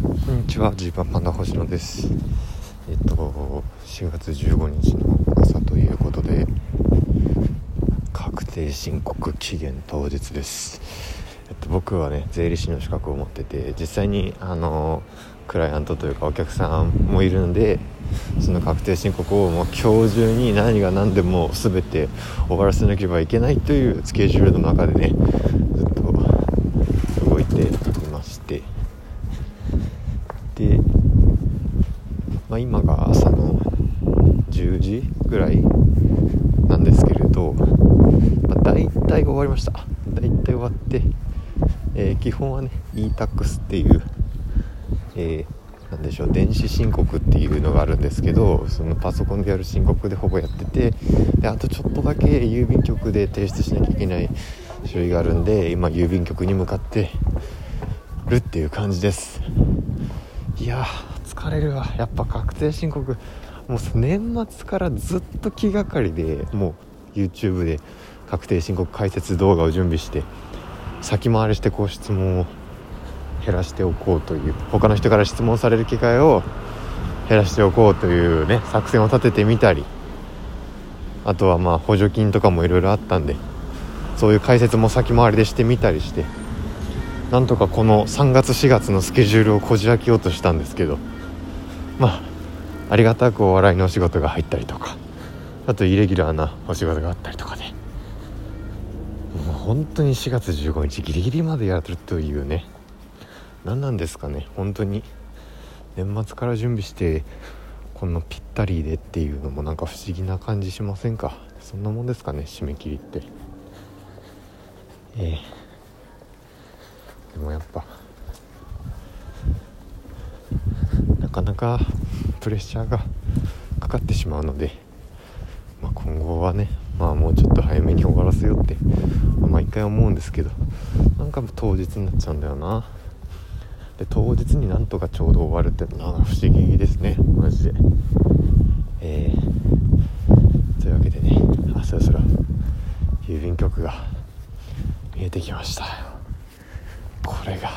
こんにちはジーパンパンダ星野です。えっと4月15日の朝ということで確定申告期限当日です。えっと僕はね税理士の資格を持ってて実際にあのクライアントというかお客さんもいるのでその確定申告をもう今日中に何が何でも全て終わらせなければいけないというスケジュールの中でねずっと動いていましてで、まあ、今が朝の10時ぐらいなんですけれど、まあ、大体終わりました。大体終わって、えー、基本はね e-tax っていう、えーなんでしょう電子申告っていうのがあるんですけどそのパソコンでやる申告でほぼやっててであとちょっとだけ郵便局で提出しなきゃいけない書類があるんで今郵便局に向かってるっていう感じです。いや疲れるわ。やっぱ確定申告もう年末からずっと気がかりでもう YouTube で確定申告解説動画を準備して先回りしてこう質問を減らしておこうという他の人から質問される機会を減らしておこうというね作戦を立ててみたりあとはまあ補助金とかもいろいろあったんでそういう解説も先回りでしてみたりしてなんとかこの3月4月のスケジュールをこじ開けようとしたんですけどまあありがたくお笑いのお仕事が入ったりとか。あとイレギュラーなお仕事があったりとかで、もう本当に4月15日ギリギリまでやるというね。何なんですかね。本当に。年末から準備してこんなぴったりでっていうのもなんか不思議な感じしませんか。そんなもんですかね締め切りって。ええ。でもやっぱなかなかプレッシャーがかかってしまうので、まあ、今後はねまあもうちょっと早めに終わらせようって毎回思うんですけどなんか当日になっちゃうんだよな。で当日になんとかちょうど終わるってのは不思議ですね。マジで。えー、というわけでねあそろそろ郵便局が見えてきました。これが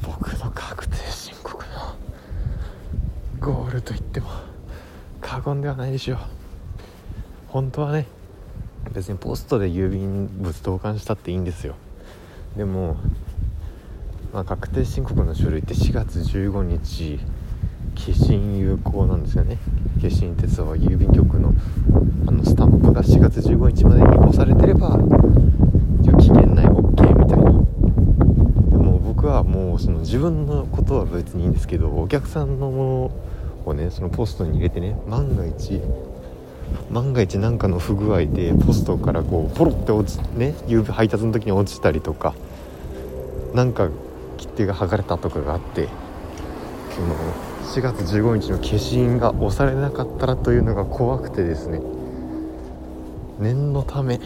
僕の確定申告のゴールと言っても過言ではないでしょう。本当はね別にポストで郵便物投函したっていいんですよ。でもまあ、確定申告の書類って4月15日消印有効なんですよね。消印鉄は郵便局のあのスタンプが4月15日までに押されてれば期限内 OK みたいな。でも僕はもうその自分のことは別にいいんですけどお客さんのものをねそのポストに入れてね万が一万が一何かの不具合でポストからこうポロって落ちね郵便配達の時に落ちたりとかなんか切手が剥がれたとかがあってその4月15日の消印が押されなかったらというのが怖くてですね念のため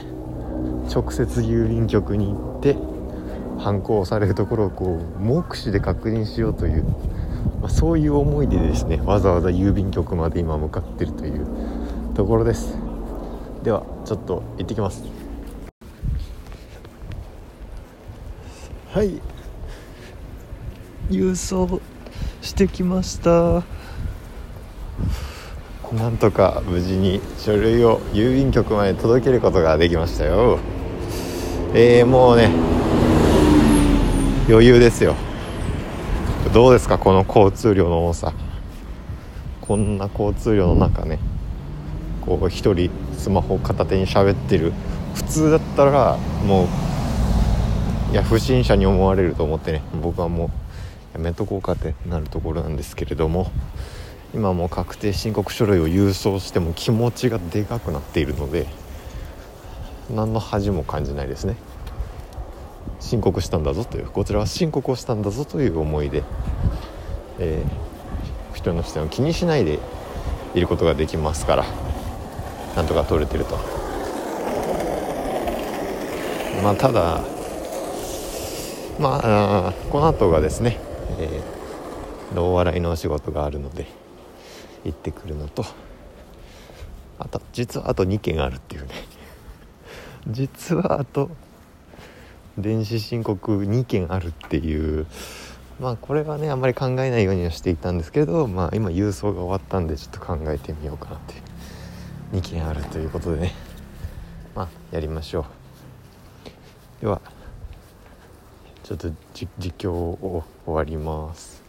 直接郵便局に行って反抗されるところをこう目視で確認しようという、まあ、そういう思いでですねわざわざ郵便局まで今向かってるというところです。ではちょっと行ってきます。はい。郵送してきました。なんとか無事に書類を郵便局まで届けることができましたよ。えー、もうね余裕ですよどうですかこの交通量の多さ。こんな交通量の中ねこう一人スマホ片手に喋ってる。普通だったらもういや不審者に思われると思ってね僕はもうやめとこうかってなるところなんですけれども今もう確定申告書類を郵送しても気持ちがでかくなっているので何の恥も感じないですね。申告したんだぞというこちらは申告をしたんだぞという思いで、えー、人の視点を気にしないでいることができますからなんとか取れてると。まあただまあこの後がですねえー、大笑いのお仕事があるので行ってくるのとあと実はあと2件あるっていうね。実はあと電子申告2件あるっていうまあこれはねあんまり考えないようにはしていたんですけどまあ今郵送が終わったんでちょっと考えてみようかなって2件あるということでね。まあやりましょう。ではちょっと実況を終わります。